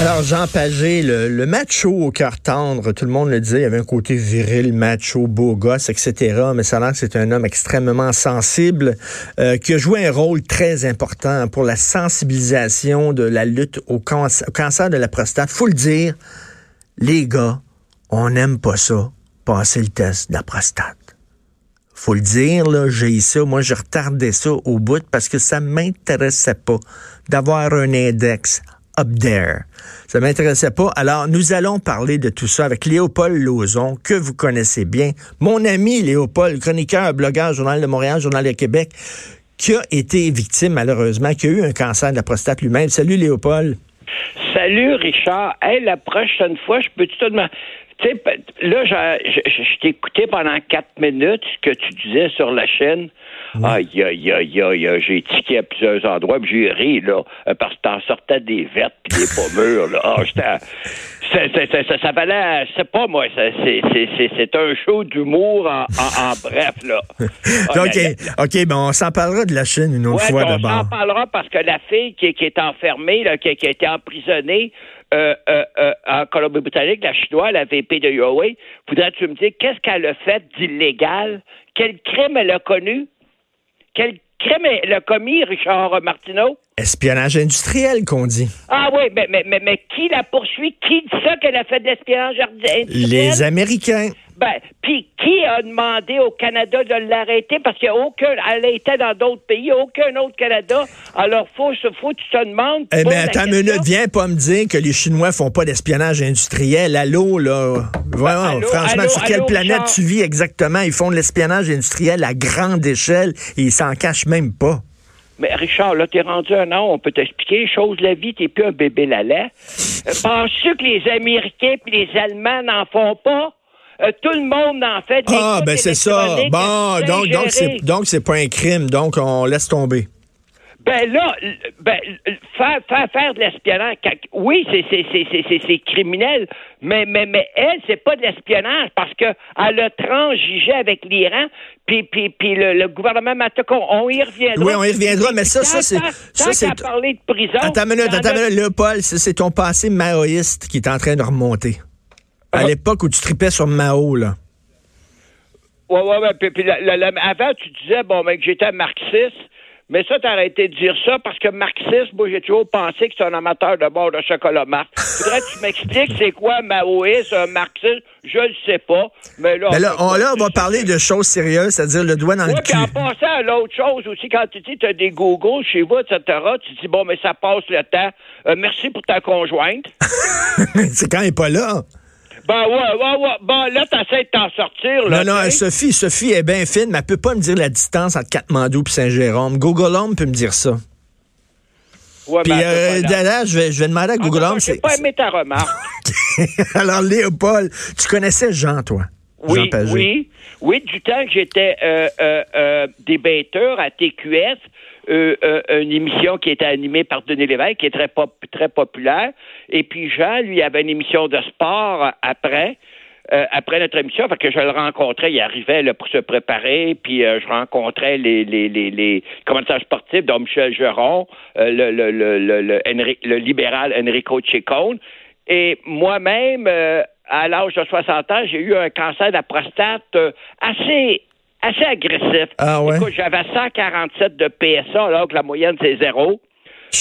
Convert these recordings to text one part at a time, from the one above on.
Alors, Jean Pagé, le, le macho au cœur tendre, tout le monde le disait, il y avait un côté viril, macho, beau gosse, etc. Mais ça a que c'est un homme extrêmement sensible, euh, qui a joué un rôle très important pour la sensibilisation de la lutte au, cancer, au cancer de la prostate. Faut le dire, les gars, on n'aime pas ça, passer le test de la prostate. Faut le dire, là, j'ai ça. Moi, je retardais ça au bout parce que ça m'intéressait pas d'avoir un index up there. Ça m'intéressait pas. Alors, nous allons parler de tout ça avec Léopold Lauzon, que vous connaissez bien. Mon ami Léopold, chroniqueur, blogueur, Journal de Montréal, Journal de Québec, qui a été victime, malheureusement, qui a eu un cancer de la prostate lui-même. Salut, Léopold. Salut, Richard. Hey, la prochaine fois, je peux te demander. Tu sais, là, je, je, je t'ai écouté pendant quatre minutes ce que tu disais sur la chaîne. Aïe, aïe, aïe, aïe, j'ai tiqué à plusieurs endroits, puis j'ai ri, là, parce que t'en sortais des vertes pis des pommures, là. Ah, j'étais... Ça, ça, valait, c'est pas moi, c'est un show d'humour en, bref, là. OK, OK, ben on s'en parlera de la chaîne une autre fois d'abord. On s'en parlera parce que la fille qui, est enfermée, là, qui, qui a été emprisonnée, euh, euh, euh, en Colombie-Britannique, la chinoise, la VP de Huawei, voudrais-tu me dire qu'est-ce qu'elle a fait d'illégal? Quel crime elle a connu? Quel crime elle a commis, Richard Martineau? Espionnage industriel, qu'on dit. Ah oui, mais, mais, mais, mais qui la poursuit? Qui dit ça qu'elle a fait de l'espionnage industriel? Les Américains. Ben, puis qui a demandé au Canada de l'arrêter? Parce qu'il n'y a aucun, elle était dans d'autres pays, aucun autre Canada. Alors faut, faut tu te demandes. Eh bien, attends une minute, viens pas me dire que les Chinois font pas d'espionnage industriel. Allô, là? Vraiment, franchement, sur quelle planète tu vis exactement? Ils font de l'espionnage industriel à grande échelle et ils s'en cachent même pas. Mais Richard, là, t'es rendu un an, on peut t'expliquer de la vie, t'es plus un bébé lala. Euh, Penses-tu que les Américains et les Allemands n'en font pas? Euh, tout le monde en fait. Ah, ben c'est ça. Bon, donc, donc, c'est, donc, c'est pas un crime. Donc, on laisse tomber. Ben là, ben, faire, faire, faire de l'espionnage, oui, c'est, c'est, c'est, c'est, criminel, mais, mais, mais elle, c'est pas de l'espionnage parce que elle a transigé avec l'Iran, puis, puis, puis le, gouvernement Matoko, on y reviendra. Oui, on y reviendra, mais ça, ça, c'est. Ça, c'est. parler de prison. Attends une minute, attends une minute, Léopold, c'est ton passé maoïste qui est en train de remonter. À ah. l'époque où tu tripais sur Mao, là. Oui, oui, oui. Puis, avant, tu disais, bon, ben, que j'étais marxiste. Mais ça, t'as arrêté de dire ça parce que marxiste, moi, j'ai toujours pensé que c'est un amateur de bord de chocolat Marx. Faudrait que tu m'expliques c'est quoi maoïste, un marxiste? Je le sais pas. Mais là, là, on, là, on va parler de choses sérieuses, c'est-à-dire le doigt dans le cul. en passant à l'autre chose aussi, quand tu dis tu as des Google chez vous, etc., tu dis, bon, mais ça passe le temps. Euh, merci pour ta conjointe. c'est quand elle n'est pas là. Ben ouais, ouais, ouais. Bon, là, t'essaies de t'en sortir. Là, non, non, Sophie, Sophie est bien fine, mais elle peut pas me dire la distance entre Katmandou et Saint-Jérôme. Google Home peut me dire ça. Ouais, Puis, ben, euh, là, je vais, je vais demander à Google ah, Home. J'ai pas aimé ta remarque. Alors, Léopold, tu connaissais Jean, toi? Oui, oui. Oui, du temps que j'étais euh, euh, euh, débatteur à TQS, euh, euh, une émission qui était animée par Denis Lévesque, qui est très, pop très populaire. Et puis Jean, lui, avait une émission de sport après. Euh, après notre émission, fait que je le rencontrais, il arrivait là, pour se préparer, puis je rencontrais les, les, commentateurs sportifs, dont Michel Geron, le, le, le, le, le, libéral Enrico Ciccone, et moi-même, à l'âge de 60 ans, j'ai eu un cancer de la prostate assez assez agressif. Ah ouais? Écoute, j'avais 147 de PSA, alors que la moyenne, c'est zéro.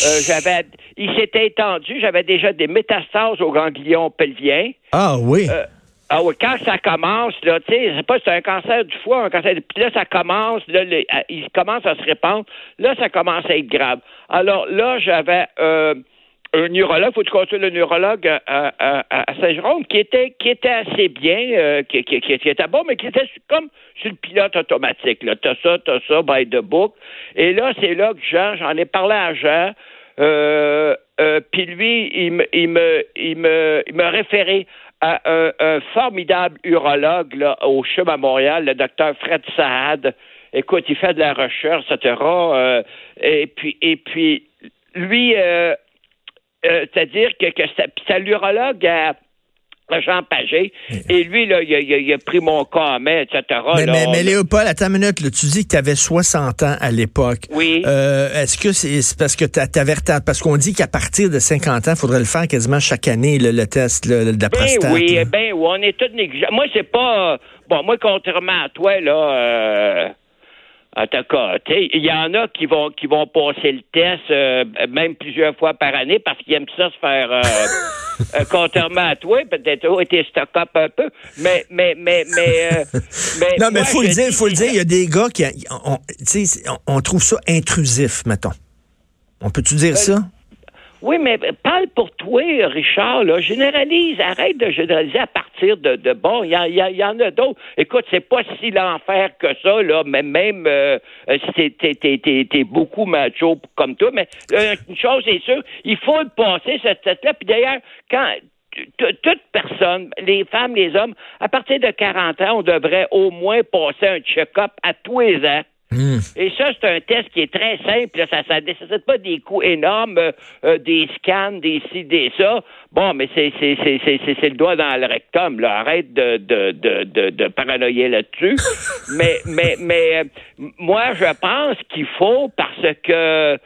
Euh, j'avais, il s'était étendu, j'avais déjà des métastases au ganglion pelvien. Ah oui. Euh, ah oui, quand ça commence, là, tu sais, c'est pas c'est un cancer du foie, un cancer, puis là, ça commence, là, il commence à se répandre, là, ça commence à être grave. Alors là, j'avais euh, un neurologue, faut que tu consultes le neurologue à, Saint-Jérôme, qui était, qui était assez bien, euh, qui, qui, qui, était bon, mais qui était comme sur le pilote automatique. T'as ça, t'as ça, by the book. Et là, c'est là que Jean, j'en ai parlé à Jean. Euh, puis lui, il me, il me, il me, il me référait à un, formidable urologue là, au CHUM à Montréal, le docteur Fred Saad. Écoute, il fait de la recherche, etc. Euh, et puis, et puis, lui, euh, euh, c'est-à-dire que, que c'est l'urologue à Jean Pagé. Et lui, là, il a, pris mon cas en main, etc. Mais, mais, mais, Léopold, attends une minute. tu dis que tu avais 60 ans à l'époque. Oui. Euh, est-ce que c'est parce que tu avais Parce qu'on dit qu'à partir de 50 ans, il faudrait le faire quasiment chaque année, le, test de la ben Oui, ben oui, on est tous négligents. Moi, c'est pas... Bon, moi, contrairement à toi, là... Euh, en tout cas, il y en a qui vont qui vont passer le test euh, même plusieurs fois par année parce qu'ils aiment ça se faire euh, euh contrairement à toi, peut-être oh, été stock-up un peu. Mais mais mais mais, euh, mais Non, mais faut le dire, faut le dire, il y a des gars qui on, on, on trouve ça intrusif, mettons. On peut-tu dire ben, ça? Oui, mais parle pour toi, Richard. Là. Généralise, arrête de généraliser à partir de, de bon. Il y, en a d'autres. Écoute, c'est pas si l'enfer que ça, là, mais même euh, si t'es, beaucoup macho comme toi. Mais euh, une chose est sûre, il faut le passer, cette tête-là. Puis d'ailleurs, quand toute personne, les femmes, les hommes, à partir de 40 ans, on devrait au moins passer un check-up à tous les ans Hmm. Et ça, c'est un test qui est très simple. Ça ne nécessite pas des coûts énormes, euh, euh, des scans, des ci, des ça. Bon, mais c'est le doigt dans le rectum. Là. Arrête de, de, de, de, paranoïer là-dessus. mais mais, mais euh, moi, je pense qu'il faut, parce que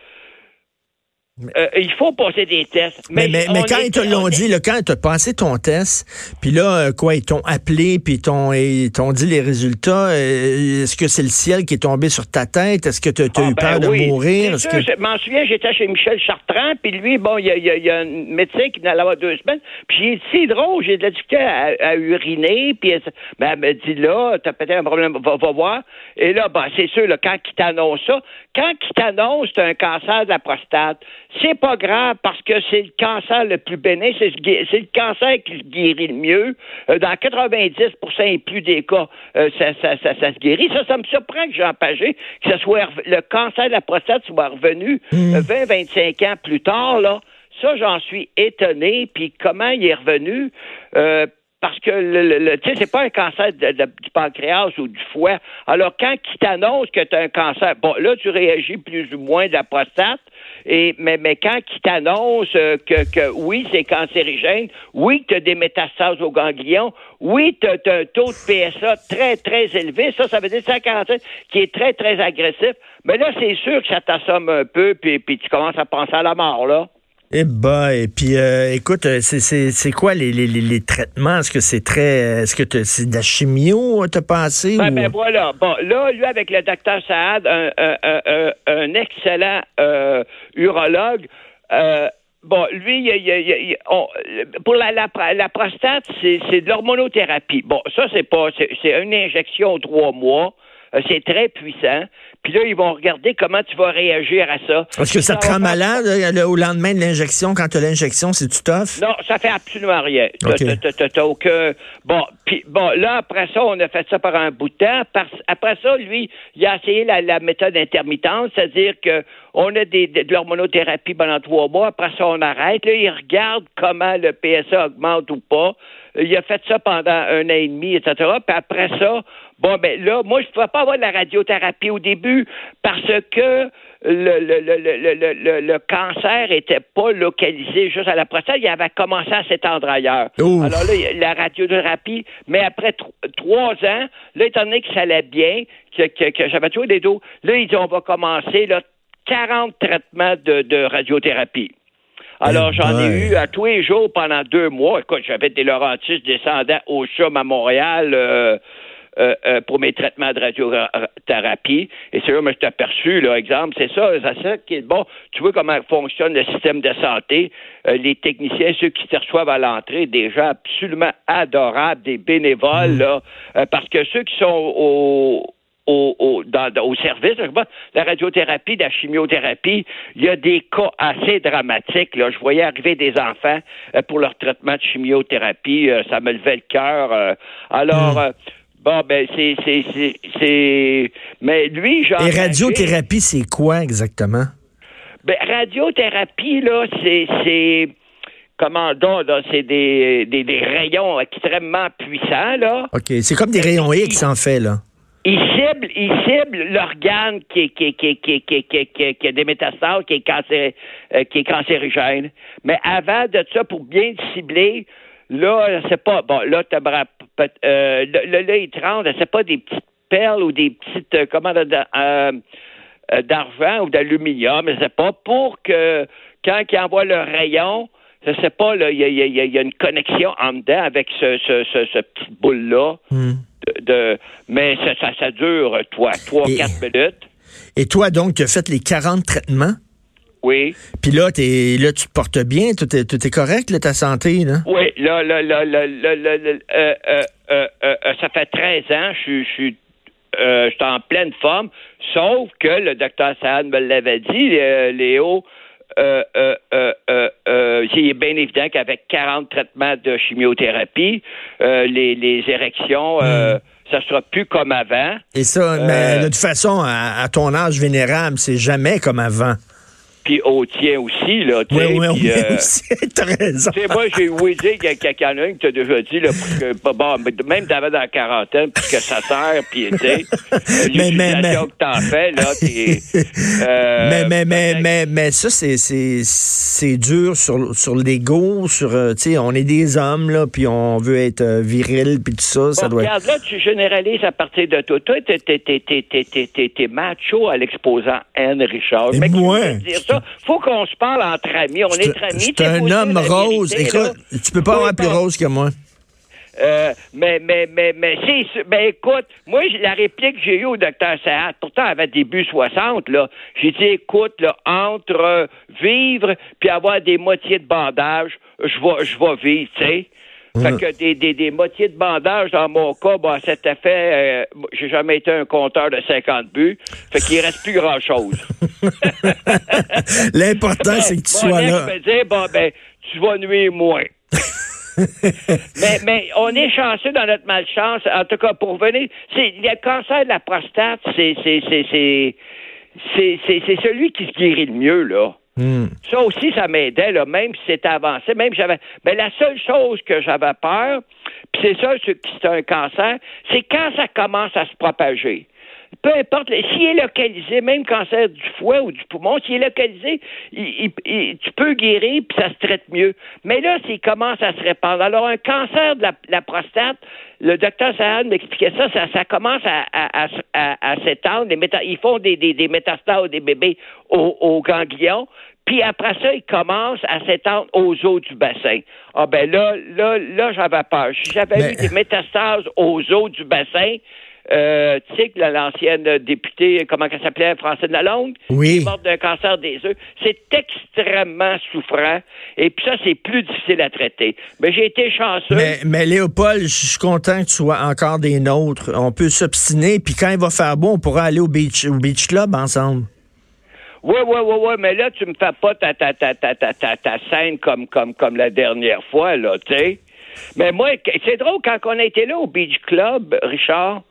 euh, il faut passer des tests. Mais, mais, mais, quand ils te l'ont dit, là, quand tu as passé ton test, puis là, euh, quoi, ils t'ont appelé, puis ils t'ont dit les résultats, euh, est-ce que c'est le ciel qui est tombé sur ta tête? Est-ce que tu as, ah, eu peur ben de mourir? Je m'en souviens, j'étais chez Michel Chartrand, puis lui, bon, il y a, y, a, un médecin qui venait l'avoir deux semaines, puis il est si drôle, j'ai de la difficulté à, uriner, puis ben, elle me dit là, t'as peut-être un problème, va, va, voir. Et là, ben, c'est sûr, là, quand il t'annonce ça, quand il t'annonce un cancer de la prostate, c'est pas grave parce que c'est le cancer le plus bénin, c'est le cancer qui se guérit le mieux. Euh, dans 90% et plus des cas, euh, ça, ça, ça, se guérit. Ça, ça me surprend que Jean Pagé, que ce soit le cancer de la prostate soit revenu 20-25 mmh. ans plus tard, là. Ça, j'en suis étonné. Puis comment il est revenu? Euh, parce que le, le, tu sais, c'est pas un cancer du pancréas ou du foie. Alors, quand il t'annonce que tu as un cancer, bon, là, tu réagis plus ou moins de la prostate, et, mais, mais quand il t'annonce euh, que, que oui, c'est cancérigène, oui, tu as des métastases au ganglion, oui, tu as, un taux de PSA très, très élevé, ça, ça veut dire que c'est un cancer qui est très, très agressif, mais là, c'est sûr que ça t'assomme un peu, puis, puis tu commences à penser à la mort, là. Eh ben, et puis euh, écoute, euh, c'est quoi les, les, les traitements? Est-ce que c'est très est-ce que c'est de la chimio, t'as pensé? Ben, ben, voilà. Bon, là, lui, avec le docteur Saad, un, un, un, excellent euh, urologue, euh, Bon, lui, il, il, on, pour la, la, la prostate, c'est de l'hormonothérapie. Bon, ça, c'est pas, c'est une injection trois mois. Euh, c'est très puissant. Puis là, ils vont regarder comment tu vas réagir à ça. Est-ce que ça te rend malade au lendemain de l'injection, quand tu as l'injection, c'est tu tough? Non, ça fait absolument rien. T'as aucun... Bon, puis bon, là, après ça, on a fait ça par un bout de temps. Après ça, lui, il a essayé la, méthode intermittente, c'est-à-dire que on a des, de, l'hormonothérapie pendant trois mois. Après ça, on arrête. Là, il regarde comment le PSA augmente ou pas. Il a fait ça pendant un an et demi, etc. Puis après ça, Bon, ben là, moi, je ne pouvais pas avoir de la radiothérapie au début parce que le, le, le, le, le cancer n'était pas localisé juste à la prostate, il avait commencé à s'étendre ailleurs. Alors là, la radiothérapie, mais après trois ans, là, étant donné que ça allait bien, que, que, j'avais toujours des dos, là, ils dit on va commencer là, 40 traitements de, de radiothérapie. Alors, eh j'en ai eu à tous les jours pendant deux mois. Écoute, j'avais des Laurentides descendant au CHUM à Montréal. Euh, euh, euh, pour mes traitements de radiothérapie. Et c'est là, moi, je t'ai aperçu, là, exemple, c'est ça, c'est ça qui est bon. Tu vois comment fonctionne le système de santé. Euh, les techniciens, ceux qui se reçoivent à l'entrée, des gens absolument adorables, des bénévoles, mmh. là, parce que ceux qui sont au, au, au, dans, au service, la radiothérapie, la chimiothérapie, il y a des cas assez dramatiques. Là. Je voyais arriver des enfants pour leur traitement de chimiothérapie, ça me levait le cœur. alors, mmh. Bon, ben, c'est. c'est, Mais lui, genre. Et radiothérapie, c'est quoi exactement? Ben, radiothérapie, là, c'est comment donc, c'est des, des, des, rayons extrêmement puissants, là. OK, c'est comme des rayons X, en fait, là. Ils ciblent, ils ciblent l'organe qui, qui, qui, qui, a des métastases, qui est, cancer, euh, qui est cancérigène. Mais avant de ça, pour bien cibler, là, c'est pas, bon, là, tu euh, là, là, ils te c'est pas des petites perles ou des petites, euh, comment, euh, d'argent ou d'aluminium, mais c'est pas pour que, quand ils envoient le rayon, je sais pas, il y a, une connexion en dedans avec ce, ce, ce, petit boule-là. Hmm. De, mais ça, ça, dure, toi, 3-4 minutes. Et toi, donc, tu as fait les 40 traitements? Oui. Puis là, es, là, tu te portes bien, tout est, tout est correct, ta santé, là? Oui, là, là, là, là, là, là, euh, euh, euh, ça fait 13 ans, je suis je suis en pleine forme, sauf que le docteur Saad me l'avait dit, Léo, euh, euh, euh, euh, il est bien évident qu'avec 40 traitements de chimiothérapie, les, les, érections, hmm. ça sera plus comme avant. Et ça, mais de toute façon, à ton âge vénérable, c'est jamais comme avant puis au tien aussi, là. Oui, oui, oui, euh, t'as raison. moi, j'ai ouï dire qu'il y a un qui t'a déjà dit, là, que, bon, même t'avais dans la quarantaine, puis que ça sert, puis, tu sais, mais, mais, mais, que t'en fais, là, euh, mais, mais, mais, mais, mais, ça, c'est, c'est, c'est dur sur, sur l'ego, sur, euh, tu sais, on est des hommes, là, puis on veut être euh, viril, puis tout ça, ça doit regarde, là, tu généralises à partir de toi. Toi, t'es, t'es, t'es, t'es, t'es, macho à l'exposant Anne Richard. Mais moi, faut qu'on se parle entre amis. On est, amis. C'est un homme rose. Écoute, tu peux pas avoir plus rose que moi. Euh, mais, mais, mais, mais, c'est, ben, écoute, moi, la réplique que j'ai eue au docteur Saad, pourtant, avait début 60, là, j'ai dit, écoute, là, entre euh, vivre puis avoir des moitiés de bandage, je vais, je vais vivre, tu sais. Fait que des, des, des moitiés de bandage, dans mon cas, bah, c'était fait. Euh, j'ai jamais été un compteur de 50 buts. Fait qu'il reste plus grand-chose. L'important, c'est que tu sois là. Me dire, bon, ben, tu vas nuire moins. mais, mais on est chanceux dans notre malchance. En tout cas, pour venir, c'est le cancer de la prostate, c'est c'est c'est c'est celui qui se guérit le mieux là. Hmm. Ça aussi, ça m'aidait, là, même si c'était avancé, même j'avais. Mais la seule chose que j'avais peur, puis c'est ça, c'est un cancer, c'est quand ça commence à se propager peu importe, s'il est localisé, même cancer du foie ou du poumon, s'il est localisé, tu peux guérir puis ça se traite mieux. Mais là, s'il commence à se répandre, alors un cancer de la, prostate, le docteur Sahan m'expliquait ça, ça, commence à, s'étendre. Ils font des, des, métastases des bébés aux, ganglions, puis après ça, ils commencent à s'étendre aux os du bassin. Ah ben là, là, là, j'avais peur. Si j'avais eu des métastases aux os du bassin, euh, que l'ancienne députée, comment elle s'appelait, Française de la Longue, oui. est morte d'un cancer des œufs. C'est extrêmement souffrant. Et puis ça, c'est plus difficile à traiter. Mais j'ai été chanceux. Mais, mais Léopold, je suis content que tu sois encore des nôtres. On peut s'obstiner, puis quand il va faire beau, on pourra aller au beach, au beach club ensemble. Oui, oui, oui, oui, mais là, tu me fais pas ta, ta, ta, ta, ta, ta, ta scène comme, comme, comme la dernière fois, là, tu sais. Mais moi, c'est drôle, quand on a été là au Beach Club, Richard,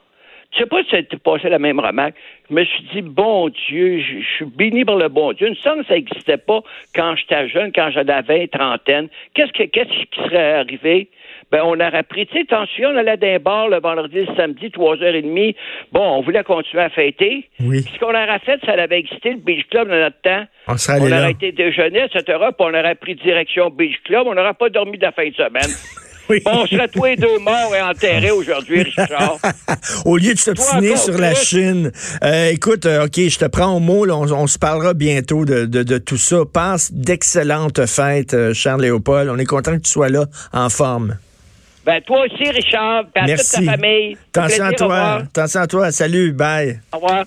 je sais pas si ça passé la même remarque. Je me suis dit, bon Dieu, je, suis béni par le bon Dieu. Une sens ça n'existait pas quand j'étais jeune, quand j'avais 20, trentaine. Qu'est-ce, que, qu'est-ce qui serait arrivé? Ben, on aurait pris, tu sais, attention, on allait d'un bar le vendredi, le samedi, trois heures et demie. Bon, on voulait continuer à fêter. Oui. ce qu'on aurait fait, ça avait existé, le Beach Club dans notre temps. On, on aurait été déjeuner, etc., puis on aurait pris direction Beach Club. On n'aurait pas dormi de la fin de semaine. On serait tous les deux morts et enterrés aujourd'hui, Richard. au lieu de s'obstiner sur la Chine. Euh, écoute, euh, OK, je te prends au mot. on, se parlera bientôt de, tout ça. Passe d'excellentes fêtes, euh, Charles Léopold. On est content que tu sois là, en forme. Ben, toi aussi, Richard, à toute ta famille. Attention à toi. Attention à toi. Salut, bye. Au revoir.